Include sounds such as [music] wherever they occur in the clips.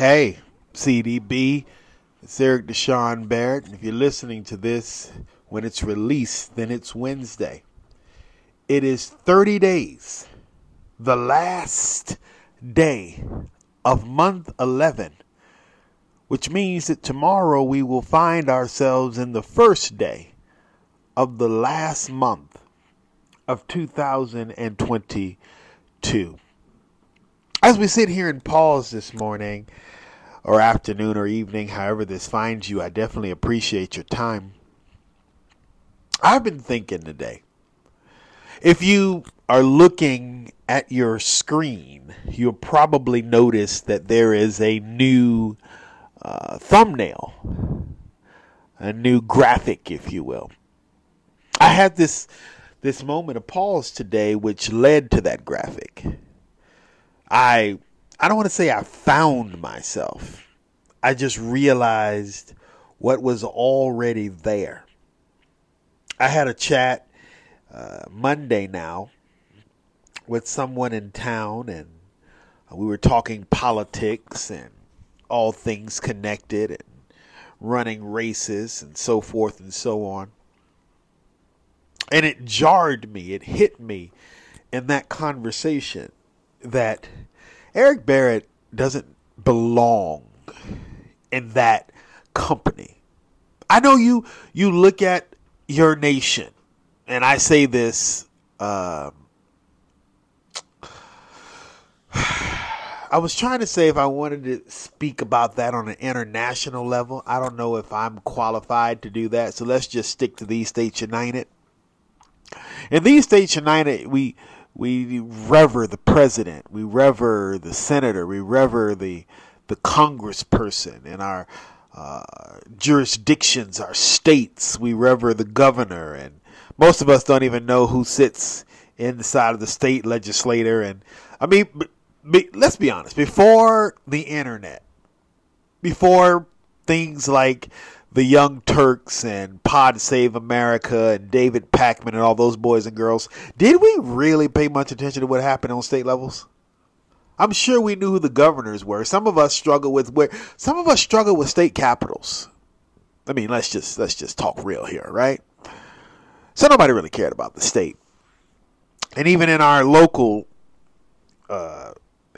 Hey, CDB, it's Eric Deshaun Barrett. And if you're listening to this when it's released, then it's Wednesday. It is 30 days, the last day of month 11, which means that tomorrow we will find ourselves in the first day of the last month of 2022. As we sit here and pause this morning, or afternoon, or evening, however this finds you, I definitely appreciate your time. I've been thinking today. If you are looking at your screen, you'll probably notice that there is a new uh, thumbnail, a new graphic, if you will. I had this this moment of pause today, which led to that graphic. I I don't want to say I found myself. I just realized what was already there. I had a chat uh, Monday now with someone in town, and we were talking politics and all things connected and running races and so forth and so on. And it jarred me, it hit me in that conversation that Eric Barrett doesn't belong in that company. I know you you look at your nation, and I say this. Um, [sighs] I was trying to say if I wanted to speak about that on an international level. I don't know if I'm qualified to do that. So let's just stick to these states united. In these states united, we we rever the president, we rever the senator, we rever the the congressperson in our uh, jurisdictions, our states. We rever the governor, and most of us don't even know who sits inside of the state legislator. And I mean, be, let's be honest. Before the internet, before things like the Young Turks and Pod Save America and David Pakman and all those boys and girls, did we really pay much attention to what happened on state levels? I'm sure we knew who the governors were. Some of us struggle with where some of us struggle with state capitals. I mean, let's just let's just talk real here, right? So nobody really cared about the state, and even in our local uh,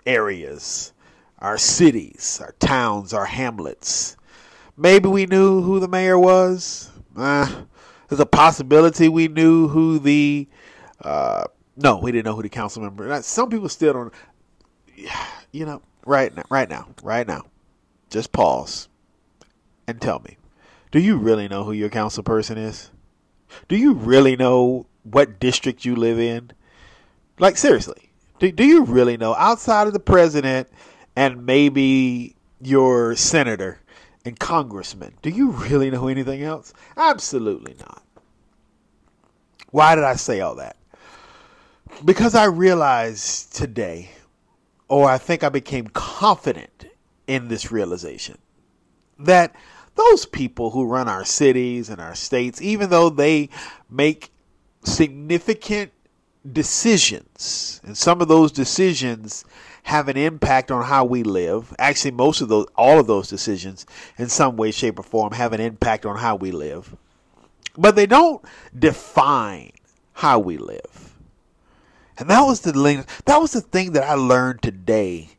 areas, our cities, our towns, our hamlets, maybe we knew who the mayor was. Uh, there's a possibility we knew who the uh, no, we didn't know who the council member. Some people still don't [sighs] you know, right now, right now, right now, just pause and tell me, do you really know who your council person is? Do you really know what district you live in? Like seriously, do do you really know outside of the president and maybe your senator and congressmen. Do you really know anything else? Absolutely not. Why did I say all that? Because I realized today or I think I became confident in this realization that those people who run our cities and our states, even though they make significant decisions, and some of those decisions have an impact on how we live. Actually, most of those, all of those decisions, in some way, shape, or form, have an impact on how we live. But they don't define how we live. And that was the that was the thing that I learned today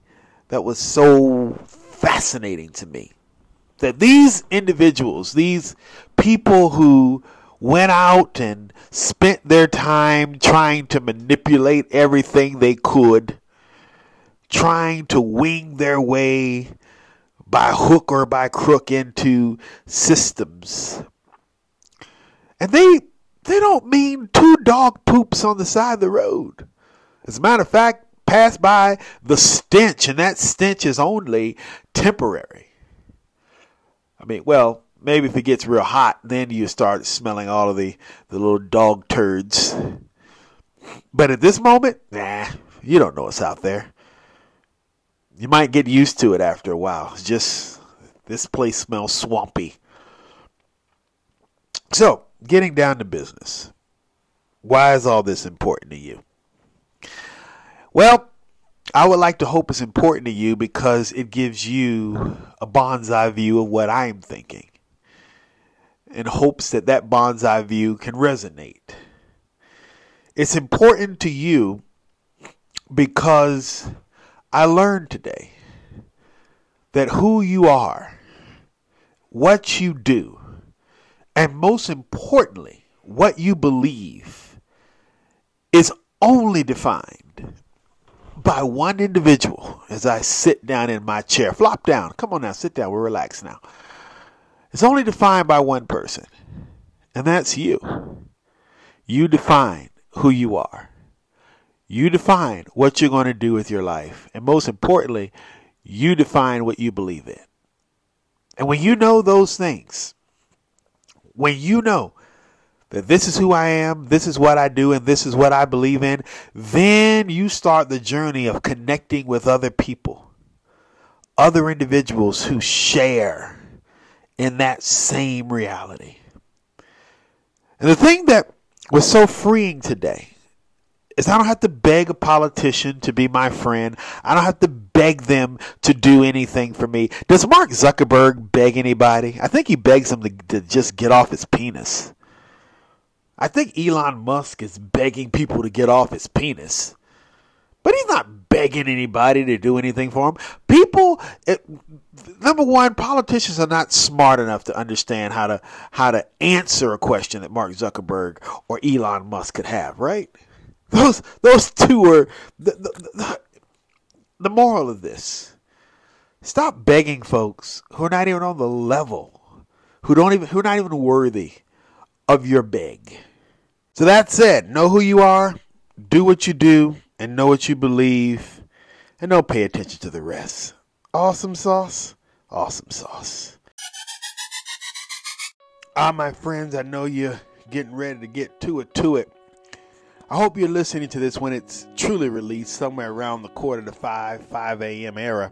that was so fascinating to me. That these individuals, these people who went out and spent their time trying to manipulate everything they could, trying to wing their way by hook or by crook into systems. And they they don't mean two dog poops on the side of the road. As a matter of fact, pass by the stench, and that stench is only temporary. I mean, well, maybe if it gets real hot, then you start smelling all of the, the little dog turds. But at this moment, nah, you don't know what's out there. You might get used to it after a while. It's just this place smells swampy. So, getting down to business. Why is all this important to you? Well, I would like to hope it's important to you because it gives you a bonsai view of what I'm thinking in hopes that that bonsai view can resonate. It's important to you because I learned today that who you are, what you do, and most importantly, what you believe is only defined by one individual as I sit down in my chair. Flop down. Come on now, sit down. We're relaxed now. It's only defined by one person, and that's you. You define who you are. You define what you're going to do with your life. And most importantly, you define what you believe in. And when you know those things, when you know that this is who I am, this is what I do, and this is what I believe in, then you start the journey of connecting with other people, other individuals who share in that same reality. And the thing that was so freeing today is I don't have to beg a politician to be my friend. I don't have to beg them to do anything for me. Does Mark Zuckerberg beg anybody? I think he begs them to, to just get off his penis. I think Elon Musk is begging people to get off his penis. But he's not begging anybody to do anything for him. People, it, number one, politicians are not smart enough to understand how to how to answer a question that Mark Zuckerberg or Elon Musk could have. Right? Those those two were the, the, the, the moral of this. Stop begging folks who are not even on the level, who don't even who are not even worthy of your beg. So that said, know who you are, do what you do, and know what you believe, and don't pay attention to the rest. Awesome sauce, awesome sauce. Ah, my friends, I know you're getting ready to get to it, to it. I hope you're listening to this when it's truly released, somewhere around the quarter to 5, 5 a.m. era.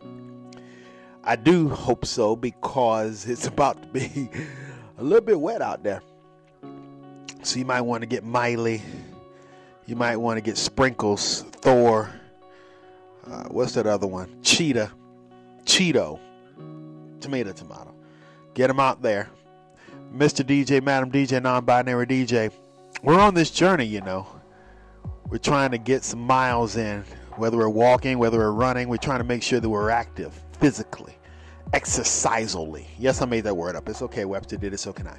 I do hope so because it's [laughs] about to be a little bit wet out there. So you might want to get Miley. You might want to get Sprinkles, Thor. Uh, what's that other one? Cheetah, Cheeto, Tomato, Tomato. Get them out there. Mr. DJ, Madam DJ, non binary DJ. We're on this journey, you know. We're trying to get some miles in, whether we're walking, whether we're running. We're trying to make sure that we're active physically, exercisally. Yes, I made that word up. It's okay. Webster did it, so can I.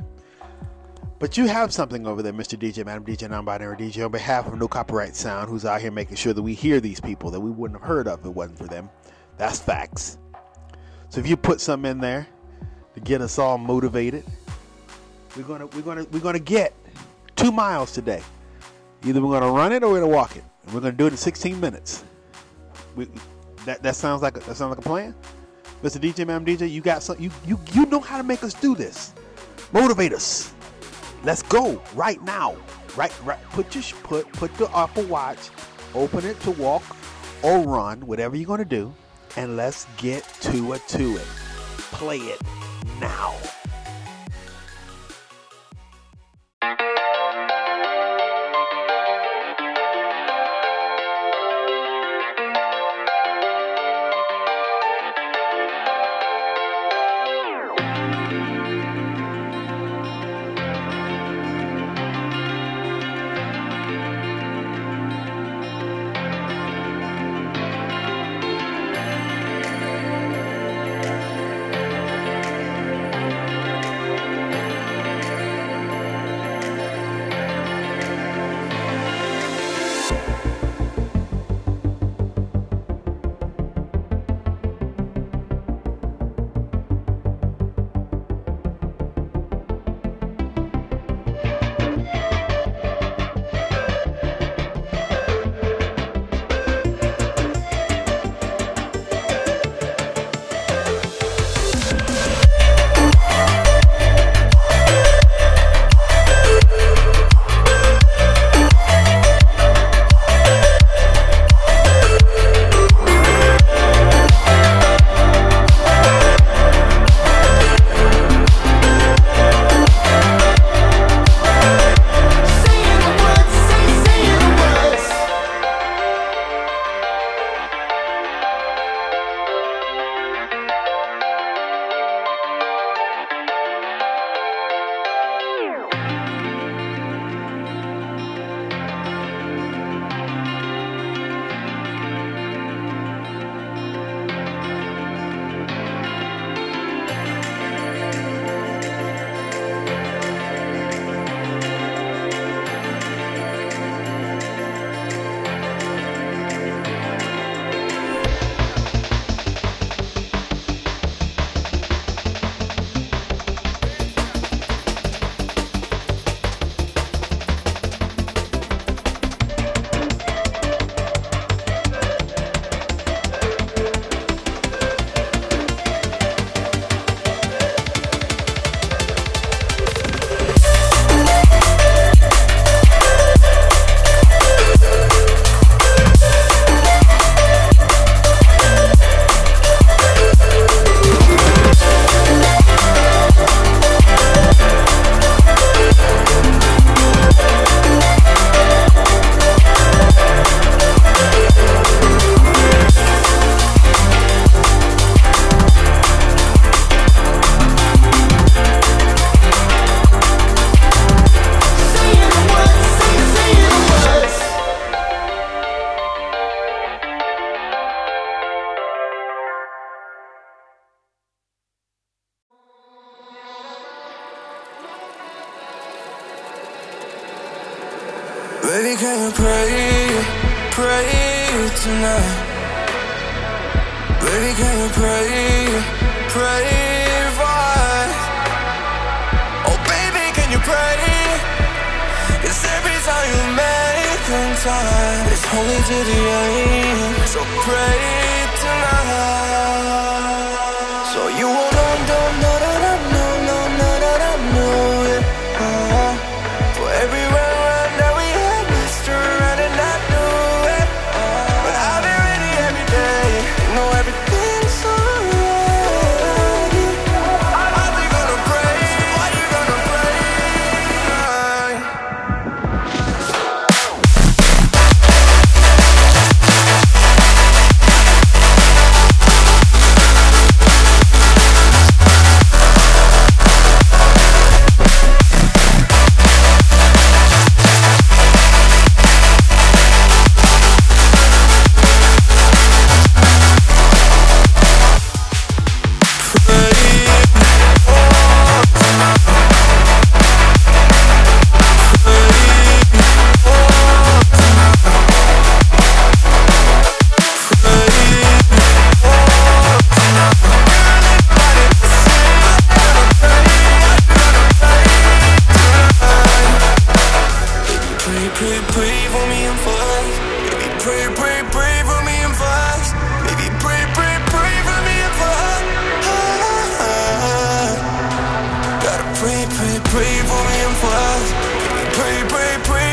But you have something over there, Mr. DJ, Madam DJ, non-binary DJ, on behalf of No Copyright Sound, who's out here making sure that we hear these people that we wouldn't have heard of if it wasn't for them. That's facts. So if you put something in there to get us all motivated, we're gonna we're gonna we're gonna get two miles today. Either we're gonna run it or we're gonna walk it. We're gonna do it in 16 minutes. We, that that sounds like a, that sounds like a plan, Mr. DJ, Madam DJ. You got some. You you you know how to make us do this. Motivate us. Let's go right now. Right, right. Put your put put the Apple Watch, open it to walk or run, whatever you're gonna do, and let's get to it. To it. Play it now. Make time, it's only to the end. So pray tonight. Pray, for me and fast. Baby, pray, pray, pray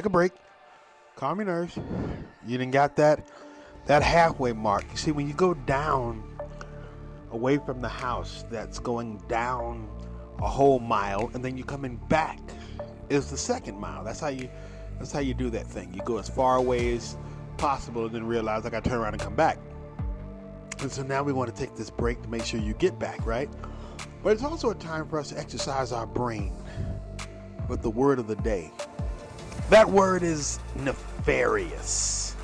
take a break. Calm your nerves. You didn't got that that halfway mark. You see, when you go down away from the house, that's going down a whole mile, and then you're coming back is the second mile. That's how you that's how you do that thing. You go as far away as possible, and then realize I got to turn around and come back. And so now we want to take this break to make sure you get back, right? But it's also a time for us to exercise our brain with the word of the day. That word is nefarious.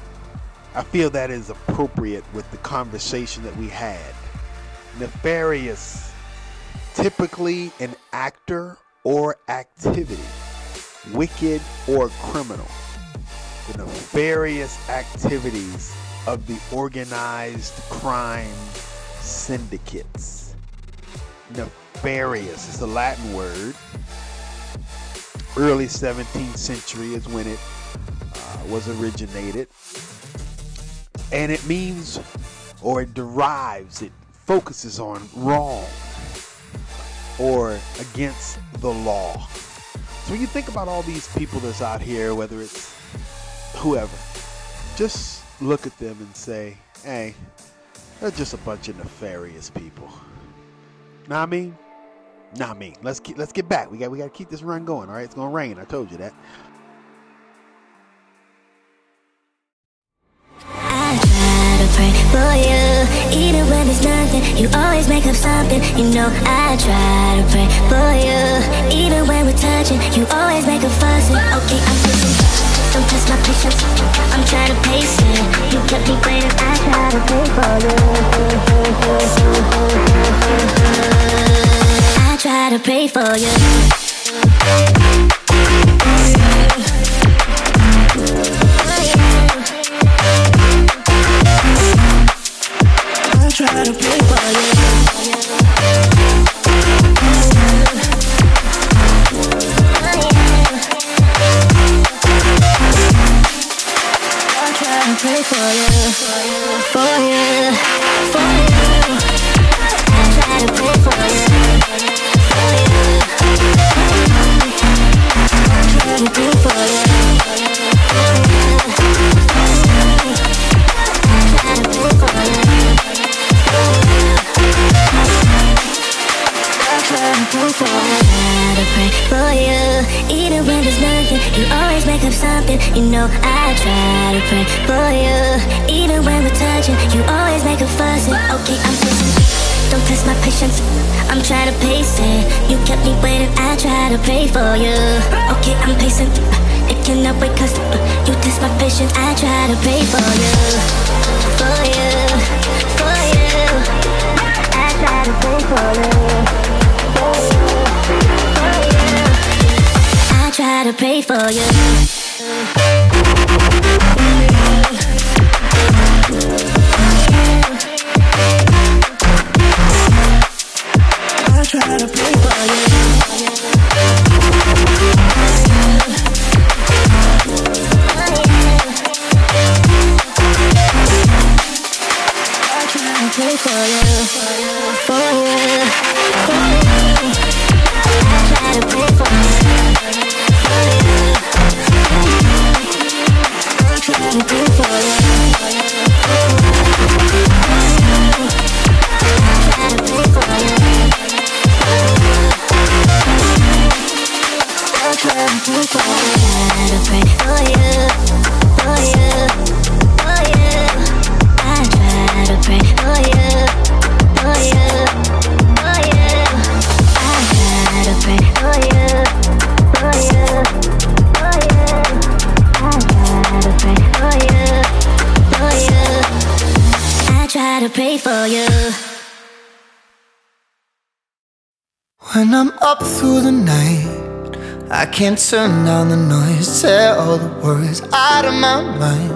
I feel that is appropriate with the conversation that we had. Nefarious, typically an actor or activity, wicked or criminal. The nefarious activities of the organized crime syndicates. Nefarious is a Latin word early 17th century is when it uh, was originated. And it means, or it derives, it focuses on wrong or against the law. So when you think about all these people that's out here, whether it's whoever, just look at them and say, hey, they're just a bunch of nefarious people. Know what I mean? Nah, me. Let's keep, let's get back. We got we got to keep this run going. All right, it's gonna rain. I told you that. Even when there's nothing. You always make up something. You know I try to pray for you, even when we're touching. You always make a fuss. Okay, I'm. Don't test my patience. I'm trying to pace it. You kept me waiting. I try to pray for you. I try to pray for you. All the worries out of my mind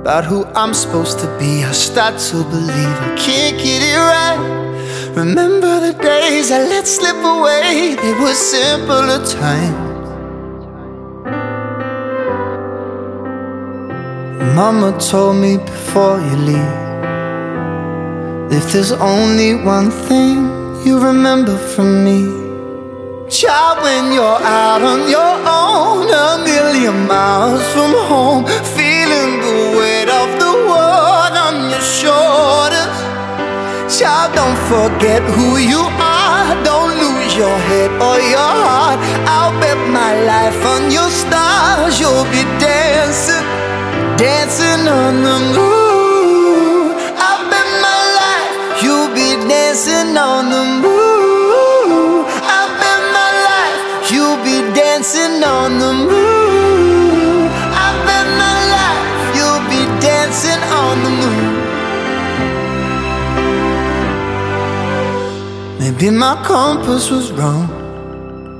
about who I'm supposed to be. I start to believe I can't get it right. Remember the days I let slip away, they were simpler times. Mama told me before you leave. If there's only one thing you remember from me, child, when you're out on your own, a million miles from home, feeling the weight of the world on your shoulders. Child, don't forget who you are, don't lose your head or your heart. I'll bet my life on your stars, you'll be dancing, dancing on the moon. Maybe my compass was wrong,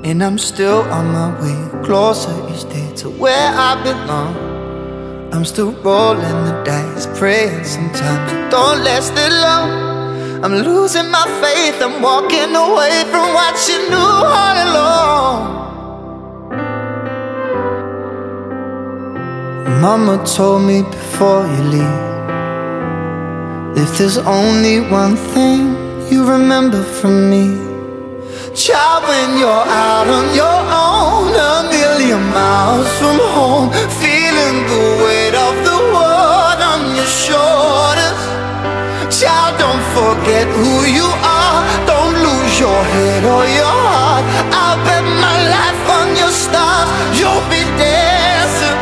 and I'm still on my way closer each day to where I belong. I'm still rolling the dice, praying sometimes it don't last that long. I'm losing my faith, I'm walking away from what you knew all along. Mama told me before you leave If there's only one thing you remember from me. Child, when you're out on your own A million miles from home Feeling the weight of the world on your shoulders. Child, don't forget who you are. Don't lose your head or your heart. I'll bet my life on your stars. You'll be dancing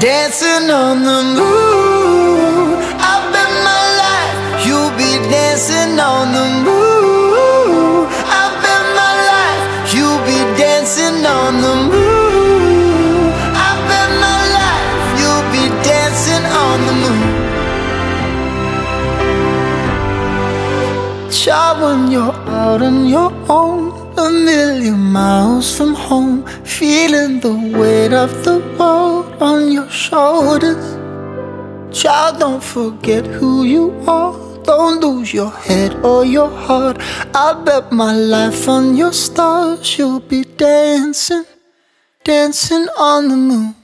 Dancing on the moon out on your own, a million miles from home, feeling the weight of the world on your shoulders. Child, don't forget who you are. Don't lose your head or your heart. I bet my life on your stars. You'll be dancing, dancing on the moon.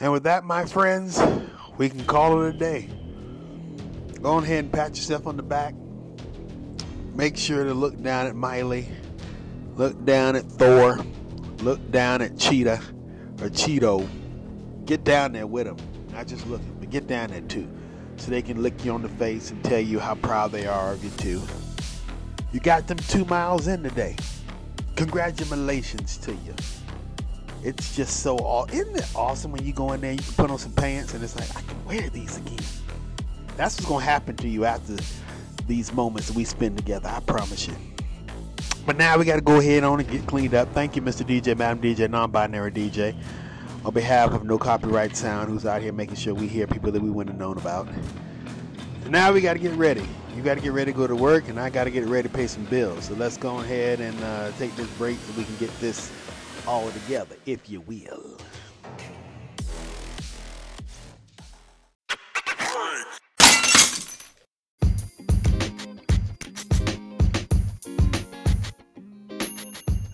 And with that, my friends, we can call it a day. Go ahead and pat yourself on the back. Make sure to look down at Miley. Look down at Thor. Look down at Cheetah or Cheeto. Get down there with them. Not just looking, but get down there too. So they can lick you on the face and tell you how proud they are of you too. You got them two miles in today. Congratulations to you. It's just so all isn't it awesome when you go in there, you can put on some pants and it's like I can wear these again. That's what's gonna happen to you after these moments we spend together, I promise you. But now we gotta go ahead on and get cleaned up. Thank you, Mr. DJ, Madam DJ, non-binary DJ. On behalf of No Copyright Sound, who's out here making sure we hear people that we wouldn't have known about. So now we got to get ready. You got to get ready to go to work, and I got to get ready to pay some bills. So let's go ahead and uh, take this break so we can get this all together, if you will.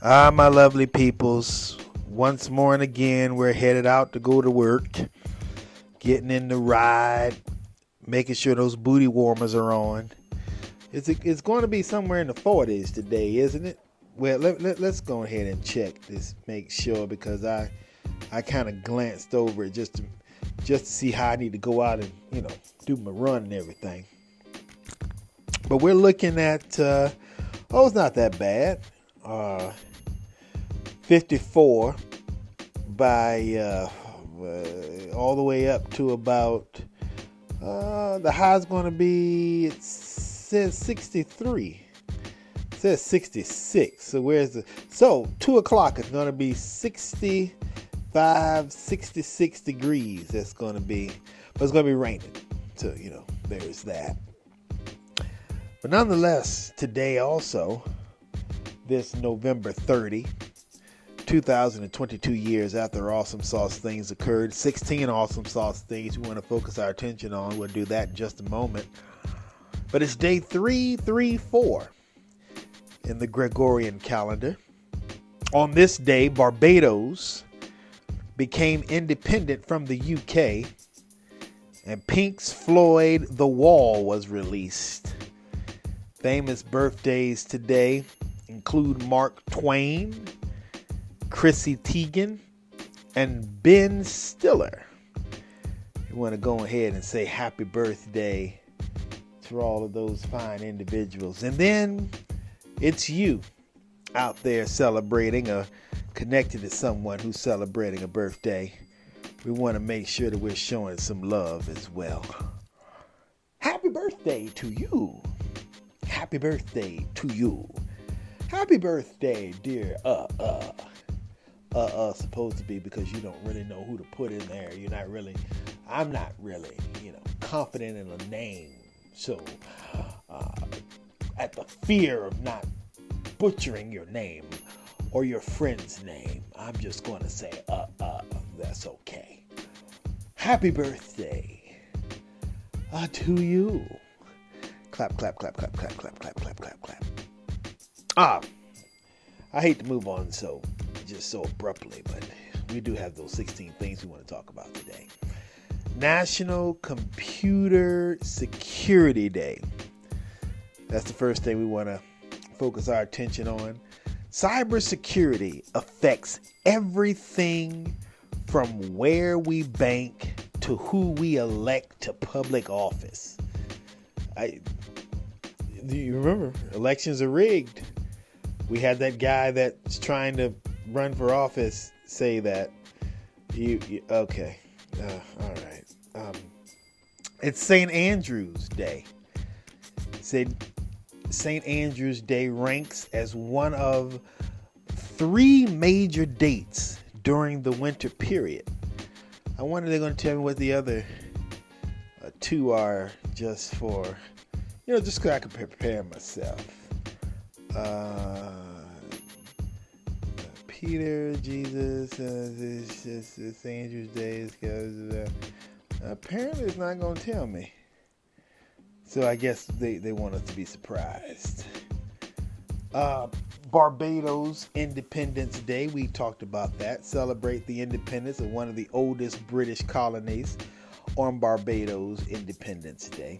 Ah, my lovely peoples. Once more and again, we're headed out to go to work, getting in the ride, making sure those booty warmers are on. It's, it's going to be somewhere in the 40s today, isn't it? Well, let, let, us go ahead and check this, make sure, because I I kind of glanced over it just to, just to see how I need to go out and, you know, do my run and everything. But we're looking at, uh, oh, it's not that bad. Uh, 54 by uh, uh, all the way up to about uh, the high is going to be it says 63 it says 66 so where's the so 2 o'clock is going to be 65 66 degrees that's going to be but it's going to be raining. So you know there's that. But nonetheless today also this november 30 2022 years after Awesome Sauce Things occurred. 16 Awesome Sauce Things we want to focus our attention on. We'll do that in just a moment. But it's day 334 in the Gregorian calendar. On this day, Barbados became independent from the UK, and Pink's Floyd The Wall was released. Famous birthdays today include Mark Twain, Chrissy Teigen, and Ben Stiller. We want to go ahead and say happy birthday to all of those fine individuals. And then it's you out there celebrating or connected to someone who's celebrating a birthday. We want to make sure that we're showing some love as well. Happy birthday to you. Happy birthday to you. Happy birthday, dear uh uh uh, uh, supposed to be because you don't really know who to put in there. You're not really, I'm not really, you know, confident in a name. So, uh, at the fear of not butchering your name or your friend's name, I'm just going to say, uh, uh, that's okay. Happy birthday uh, to you. Clap, clap, clap, clap, clap, clap, clap, clap, clap, clap. Ah, I hate to move on so just so abruptly, but we do have those 16 things we want to talk about today. National Computer Security Day. That's the first thing we want to focus our attention on. Cybersecurity affects everything from where we bank to who we elect to public office. I do you remember elections are rigged? We had that guy that's trying to run for office say that. You, you okay? Uh, all right. Um, it's St. Andrew's Day. Said St. Andrew's Day ranks as one of three major dates during the winter period. I wonder they're going to tell me what the other uh, two are just for, you know, just so I can prepare myself. Uh, Peter, Jesus, uh, it's just it's Andrew's days because uh, apparently it's not going to tell me. So I guess they, they want us to be surprised. Uh, Barbados Independence Day, we talked about that. Celebrate the independence of one of the oldest British colonies on Barbados Independence Day.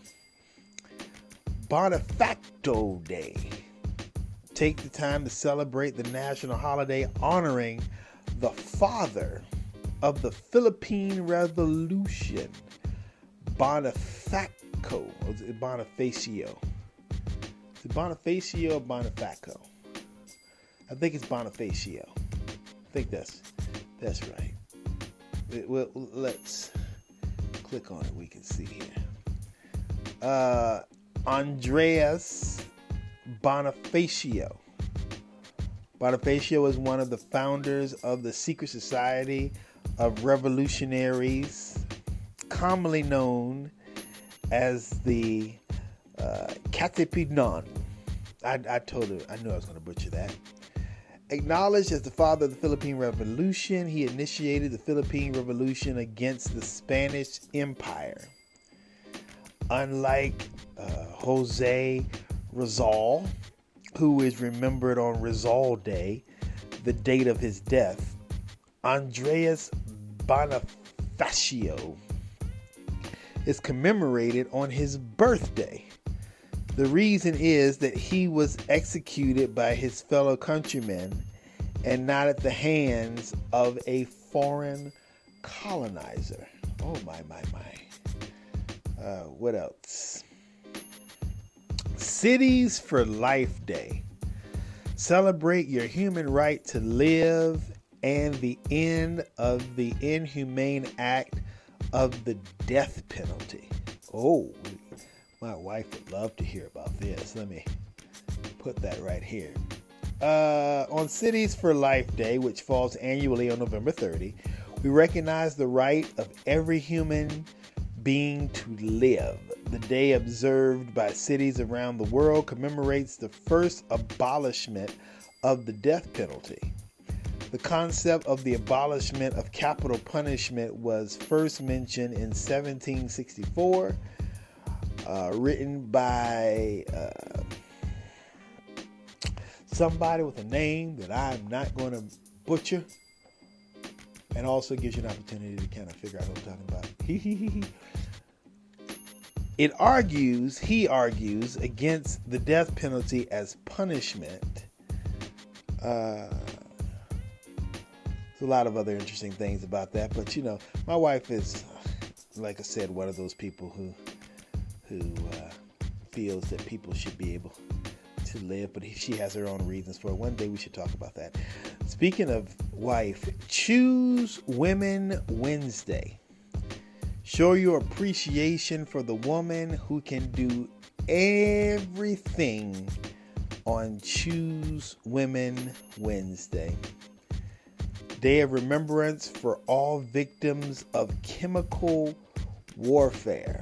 Bonifacto Day take the time to celebrate the national holiday honoring the father of the Philippine Revolution, Bonifaco, Bonifacio. Is it Bonifacio or Bonifaco? I think it's Bonifacio. I think that's that's right. It, well, let's click on it. We can see here. Uh, Andreas Bonifacio. Bonifacio is one of the founders of the secret society of revolutionaries, commonly known as the uh. I, I told her, I knew I was going to butcher that. Acknowledged as the father of the Philippine Revolution, he initiated the Philippine Revolution against the Spanish Empire. Unlike uh, Jose Rizal, who is remembered on Rizal Day, the date of his death, Andreas Bonifacio is commemorated on his birthday. The reason is that he was executed by his fellow countrymen and not at the hands of a foreign colonizer. Oh, my, my, my. Uh, what else? Cities for Life Day. Celebrate your human right to live and the end of the inhumane act of the death penalty. Oh, my wife would love to hear about this. Let me put that right here. Uh, on Cities for Life Day, which falls annually on November 30, we recognize the right of every human being to live. The day observed by cities around the world commemorates the first abolishment of the death penalty. The concept of the abolishment of capital punishment was first mentioned in 1764 uh, written by uh, somebody with a name that I'm not going to butcher, and also gives you an opportunity to kind of figure out what I'm talking about. It argues, he argues, against the death penalty as punishment. Uh, there's a lot of other interesting things about that, but you know, my wife is, like I said, one of those people who who uh, feels that people should be able to live, but she has her own reasons for it. One day we should talk about that. Speaking of wife, choose Women Wednesday. Show your appreciation for the woman who can do everything on Choose Women Wednesday. Day of remembrance for all victims of chemical warfare.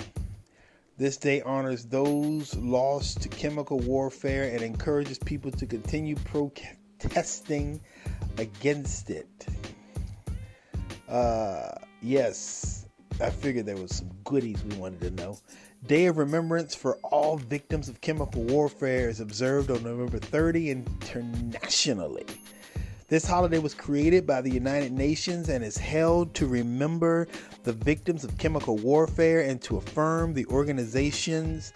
This day honors those lost to chemical warfare and encourages people to continue protesting against it. Uh, yes, I figured there was some goodies we wanted to know. Day of Remembrance for all victims of chemical warfare is observed on November 30 internationally. This holiday was created by the United Nations and is held to remember the victims of chemical warfare and to affirm the organizations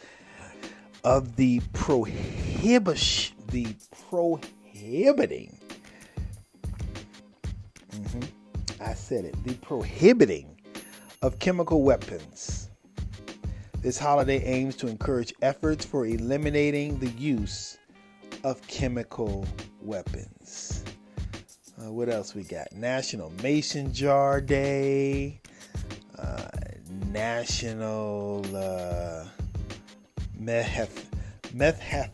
of the prohibition, the prohibiting. Mm-hmm, I said it. The prohibiting of chemical weapons. This holiday aims to encourage efforts for eliminating the use of chemical weapons. Uh, what else we got? National Mason Jar Day. Uh, National uh, meth meth uh,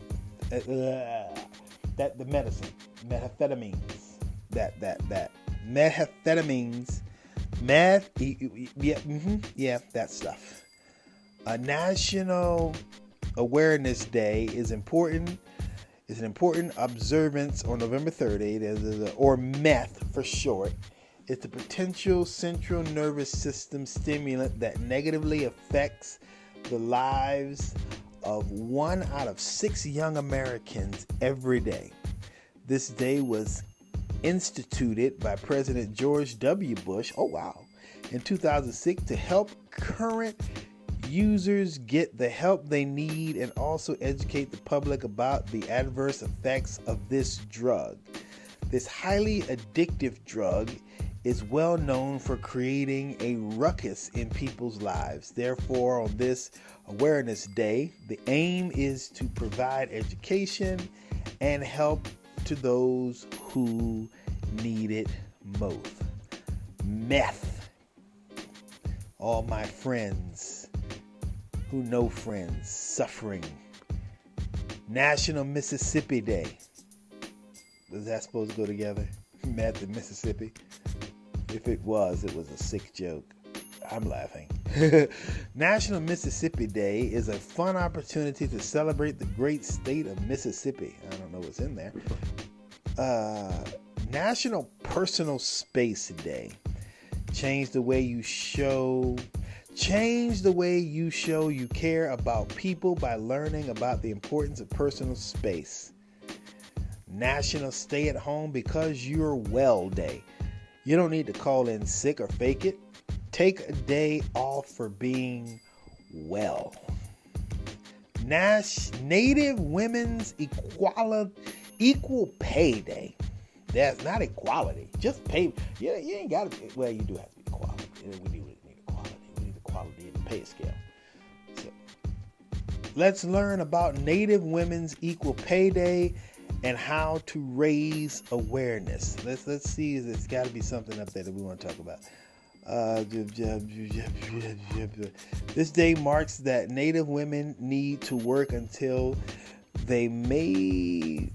that the medicine methamphetamines that that that methamphetamines meth yeah mm-hmm, yeah that stuff. A National Awareness Day is important It's an important observance on November 30th, or METH for short. It's a potential central nervous system stimulant that negatively affects the lives of one out of six young Americans every day. This day was instituted by President George W. Bush, oh wow, in 2006 to help current users get the help they need and also educate the public about the adverse effects of this drug. This highly addictive drug is well known for creating a ruckus in people's lives. Therefore, on this Awareness Day, the aim is to provide education and help to those who need it most. Meth. All my friends who know friends suffering. National Mississippi Day. Was that supposed to go together? Meth and Mississippi? If it was, it was a sick joke. I'm laughing. [laughs] National Mississippi Day is a fun opportunity to celebrate the great state of Mississippi. I don't know what's in there. Uh, National Personal Space Day. Change the way you show change the way you show you care about people by learning about the importance of personal space. National Stay at Home because you're well day. You don't need to call in sick or fake it. Take a day off for being well. Nash Native Women's Equality Equal Pay Day. That's not equality. Just pay. Yeah, you ain't got to. Well, you do have to be equality. We need, we need equality. We need equality in the pay scale. So, let's learn about Native Women's Equal Pay Day and how to raise awareness. Let's let's see. There's got to be something up there that we want to talk about. Uh, this day marks that Native women need to work until they made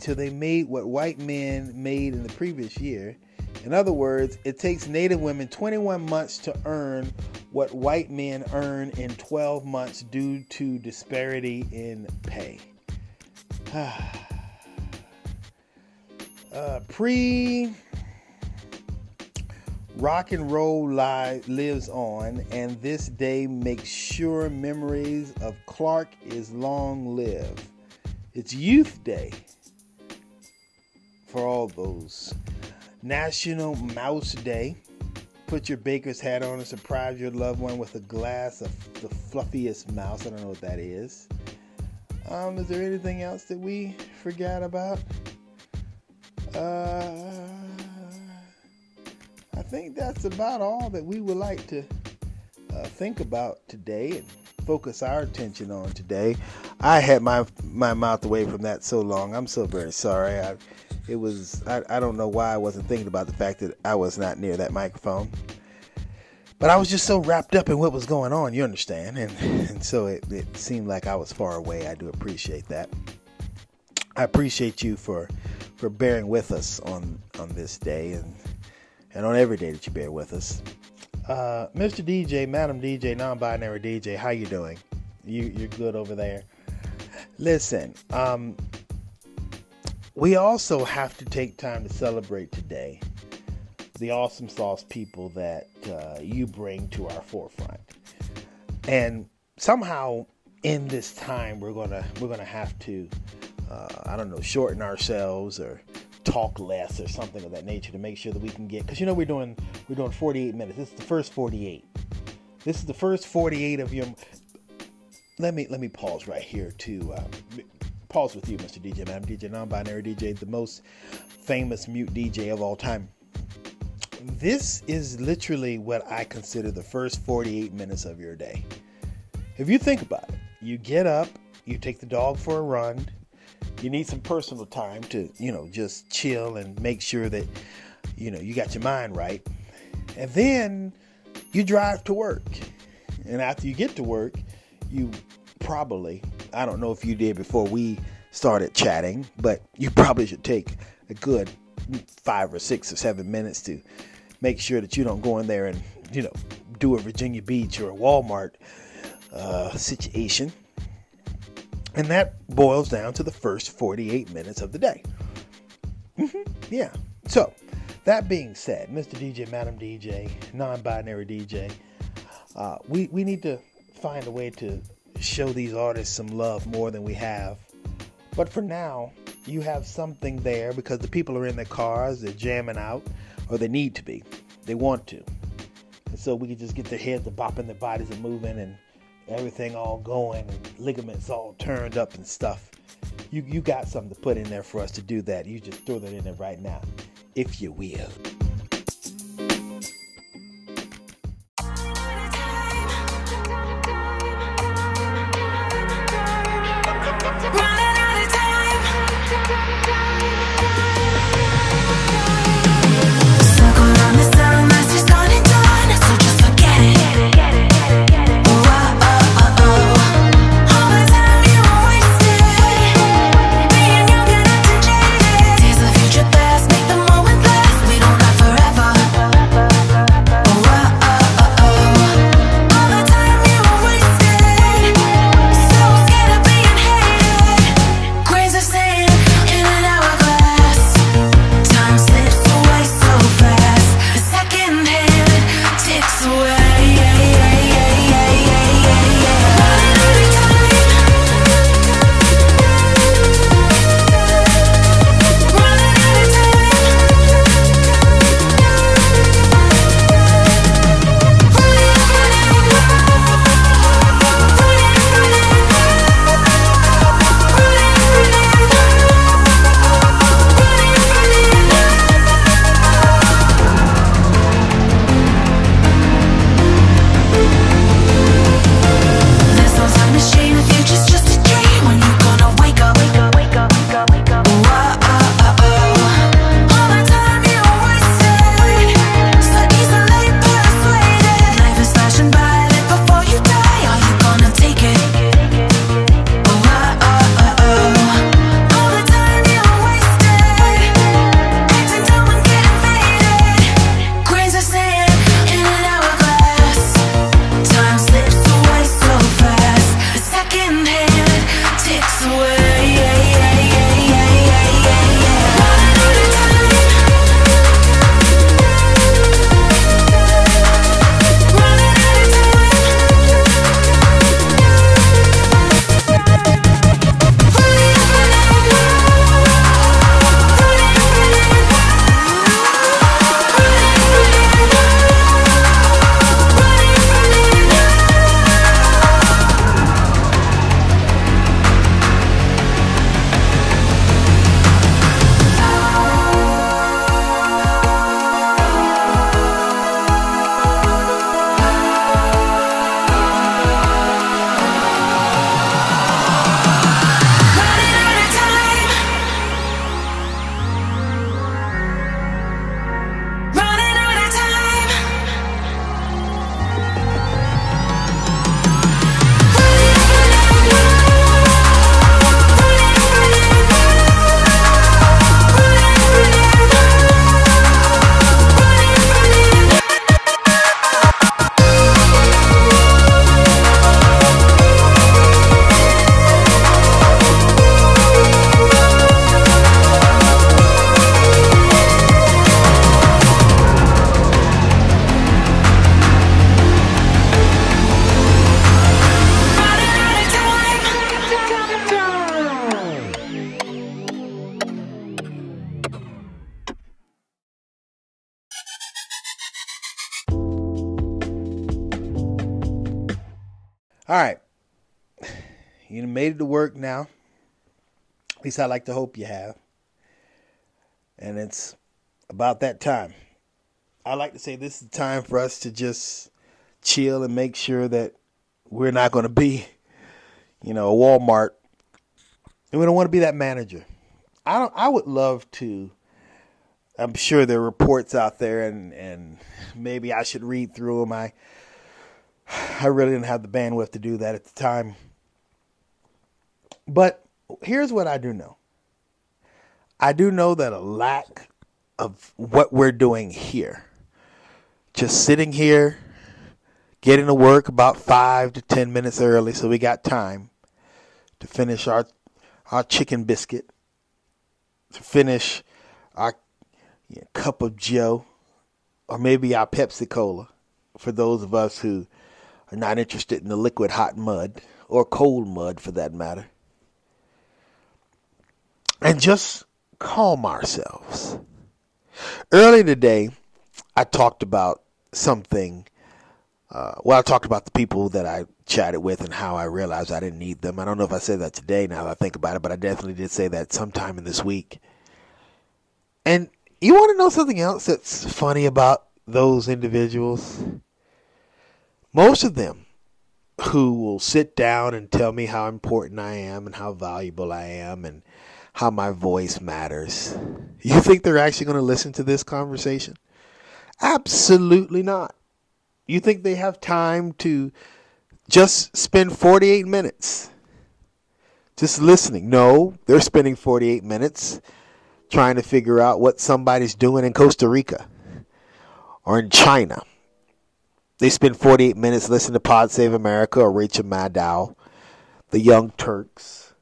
till they made what white men made in the previous year. In other words, it takes Native women 21 months to earn what white men earn in 12 months due to disparity in pay. [sighs] uh, pre rock and roll li- lives on, and this day makes sure memories of Clark is long lived. It's Youth Day for all those. National Mouse Day. Put your baker's hat on and surprise your loved one with a glass of the fluffiest mouse. I don't know what that is. Um, is there anything else that we forgot about? Uh, think that's about all that we would like to uh, think about today and focus our attention on today. I had my my mouth away from that so long. I'm so very sorry. I, it was I, I don't know why I wasn't thinking about the fact that I was not near that microphone. But I was just so wrapped up in what was going on, you understand, and and so it, it seemed like I was far away. I do appreciate that. I appreciate you for for bearing with us on on this day and and on every day that you bear with us. Uh, Mr. DJ, Madam DJ, non-binary DJ, how you doing? You you're good over there. Listen, um, we also have to take time to celebrate today the awesome sauce people that uh, you bring to our forefront, and somehow in this time we're gonna we're gonna have to uh, I don't know shorten ourselves or talk less or something of that nature to make sure that we can get because you know we're doing we're doing 48 minutes. This is the first 48. This is the first 48 of your. Let me let me pause right here to uh, pause with you, Mr. DJ, man. DJ Non-Binary DJ, the most famous mute DJ of all time. This is literally what I consider the first 48 minutes of your day. If you think about it, you get up, you take the dog for a run, you need some personal time to, you know, just chill and make sure that, you know, you got your mind right. And then you drive to work. And after you get to work, you probably, I don't know if you did before we started chatting, but you probably should take a good five or six or seven minutes to make sure that you don't go in there and, you know, do a Virginia Beach or a Walmart uh, situation. And that boils down to the first 48 minutes of the day. Mm-hmm. Yeah. So, that being said, Mr. DJ, Madam DJ, non binary DJ, uh, we, we need to find a way to show these artists some love more than we have. But for now, you have something there because the people are in their cars, they're jamming out, or they need to be. They want to. And so we can just get their heads a bopping, their bodies are moving, and everything all going, and ligaments all turned up and stuff. You, you got something to put in there for us to do that. You just throw that in there right now, if you will. All right. You made it to work now. At least I like to hope you have. And it's about that time. I like to say this is the time for us to just chill and make sure that we're not going to be, you know, a Walmart. And we don't want to be that manager. I don't I would love to I'm sure there are reports out there and and maybe I should read through them. I I really didn't have the bandwidth to do that at the time. But here's what I do know. I do know that a lack of what we're doing here, just sitting here, getting to work about five to ten minutes early, so we got time to finish our our chicken biscuit, to finish our yeah, cup of Joe, or maybe our Pepsi Cola, for those of us who are not interested in the liquid hot mud or cold mud for that matter. And just calm ourselves. Earlier today, I talked about something. Uh, well, I talked about the people that I chatted with and how I realized I didn't need them. I don't know if I said that today now that I think about it, but I definitely did say that sometime in this week. And you want to know something else that's funny about those individuals? Most of them who will sit down and tell me how important I am and how valuable I am and how my voice matters. You think they're actually going to listen to this conversation? Absolutely not. You think they have time to just spend 48 minutes just listening? No, they're spending 48 minutes trying to figure out what somebody's doing in Costa Rica or in China. They spend 48 minutes listening to Pod Save America or Rachel Maddow, the Young Turks.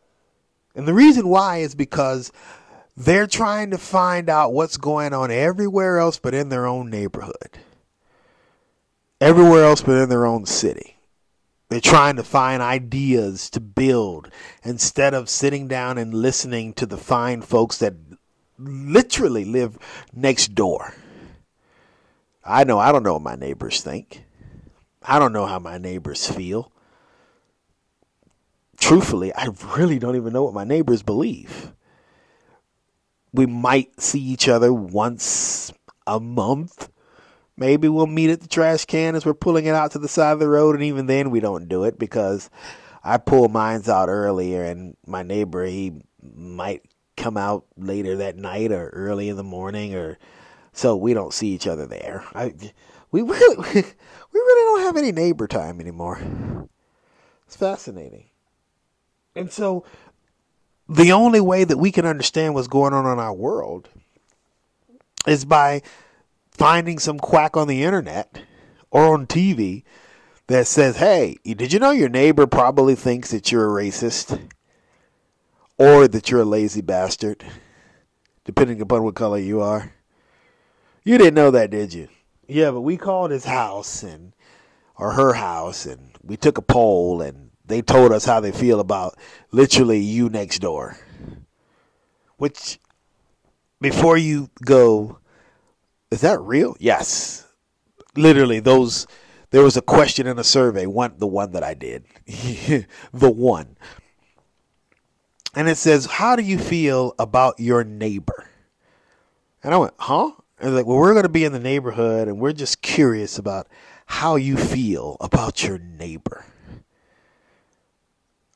And the reason why is because they're trying to find out what's going on everywhere else but in their own neighborhood. Everywhere else but in their own city. They're trying to find ideas to build instead of sitting down and listening to the fine folks that literally live next door. I know I don't know what my neighbors think. I don't know how my neighbors feel. Truthfully, I really don't even know what my neighbors believe. We might see each other once a month. Maybe we'll meet at the trash can as we're pulling it out to the side of the road, and even then we don't do it because I pull mines out earlier, and my neighbor he might come out later that night or early in the morning, or so we don't see each other there. I we really [laughs] really don't have any neighbor time anymore. It's fascinating, and so the only way that we can understand what's going on in our world is by finding some quack on the internet or on TV that says, "Hey, did you know your neighbor probably thinks that you're a racist or that you're a lazy bastard, depending upon what color you are?" You didn't know that, did you? Yeah, but we called his house and or her house and we took a poll and they told us how they feel about literally you next door. Which before you go is that real? Yes. Literally those there was a question in a survey, one the one that I did. [laughs] the one. And it says, "How do you feel about your neighbor?" And I went, "Huh?" And like, "Well, we're going to be in the neighborhood and we're just curious about how you feel about your neighbor."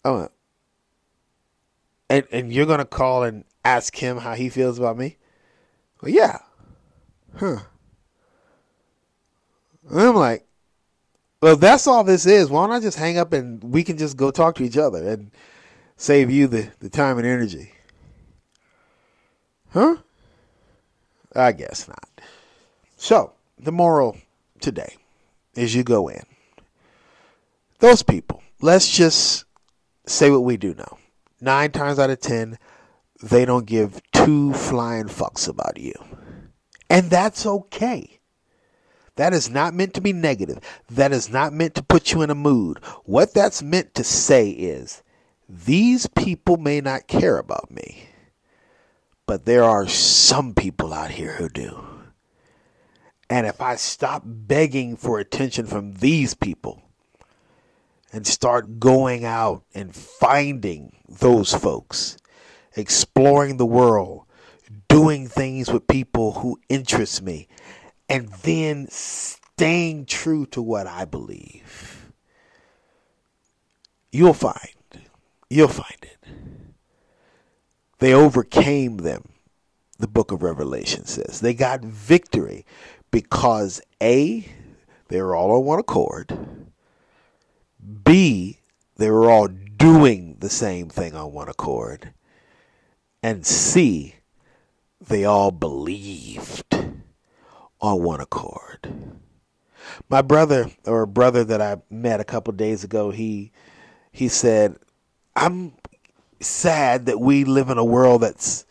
Oh, and and you're gonna call and ask him how he feels about me? Well, yeah. Huh. And I'm like, well, that's all this is. Why don't I just hang up and we can just go talk to each other and save you the, the time and energy? Huh? I guess not. So, the moral today is you go in. Those people, let's just say what we do know. Nine times out of ten, they don't give two flying fucks about you. And that's okay. That is not meant to be negative. That is not meant to put you in a mood. What that's meant to say is these people may not care about me, but there are some people out here who do. And if I stop begging for attention from these people and start going out and finding those folks, exploring the world, doing things with people who interest me, and then staying true to what I believe. You'll find. You'll find it. They overcame them, the book of Revelation says. They got victory because A, they were all on one accord. B, they were all doing the same thing on one accord. And C, they all believed on one accord. My brother, or a brother that I met a couple days ago, he he said, "I'm sad that we live in a world that's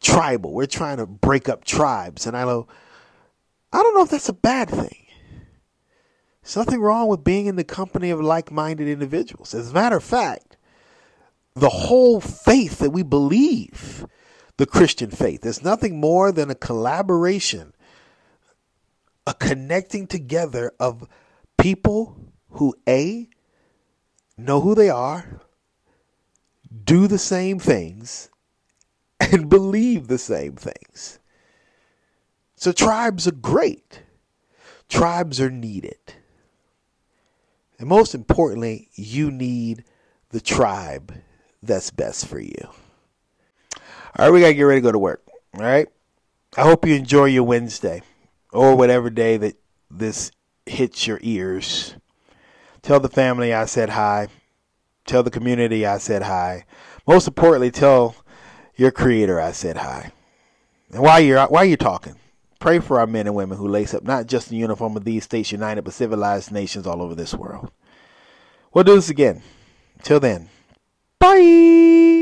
tribal. We're trying to break up tribes." And I go, I don't know if that's a bad thing. There's nothing wrong with being in the company of like-minded individuals. As a matter of fact, the whole faith that we believe, the Christian faith, is nothing more than a collaboration a connecting together of people who A, know who they are, do the same things, and [laughs] believe the same things. So tribes are great. Tribes are needed. And most importantly, you need the tribe that's best for you. All right, we got to get ready to go to work. All right. I hope you enjoy your Wednesday or whatever day that this hits your ears. Tell the family I said hi. Tell the community I said hi. Most importantly, tell your creator I said hi. And while you're while you're talking, pray for our men and women who lace up not just the uniform of these states united, but civilized nations all over this world. We'll do this again. Till then, bye.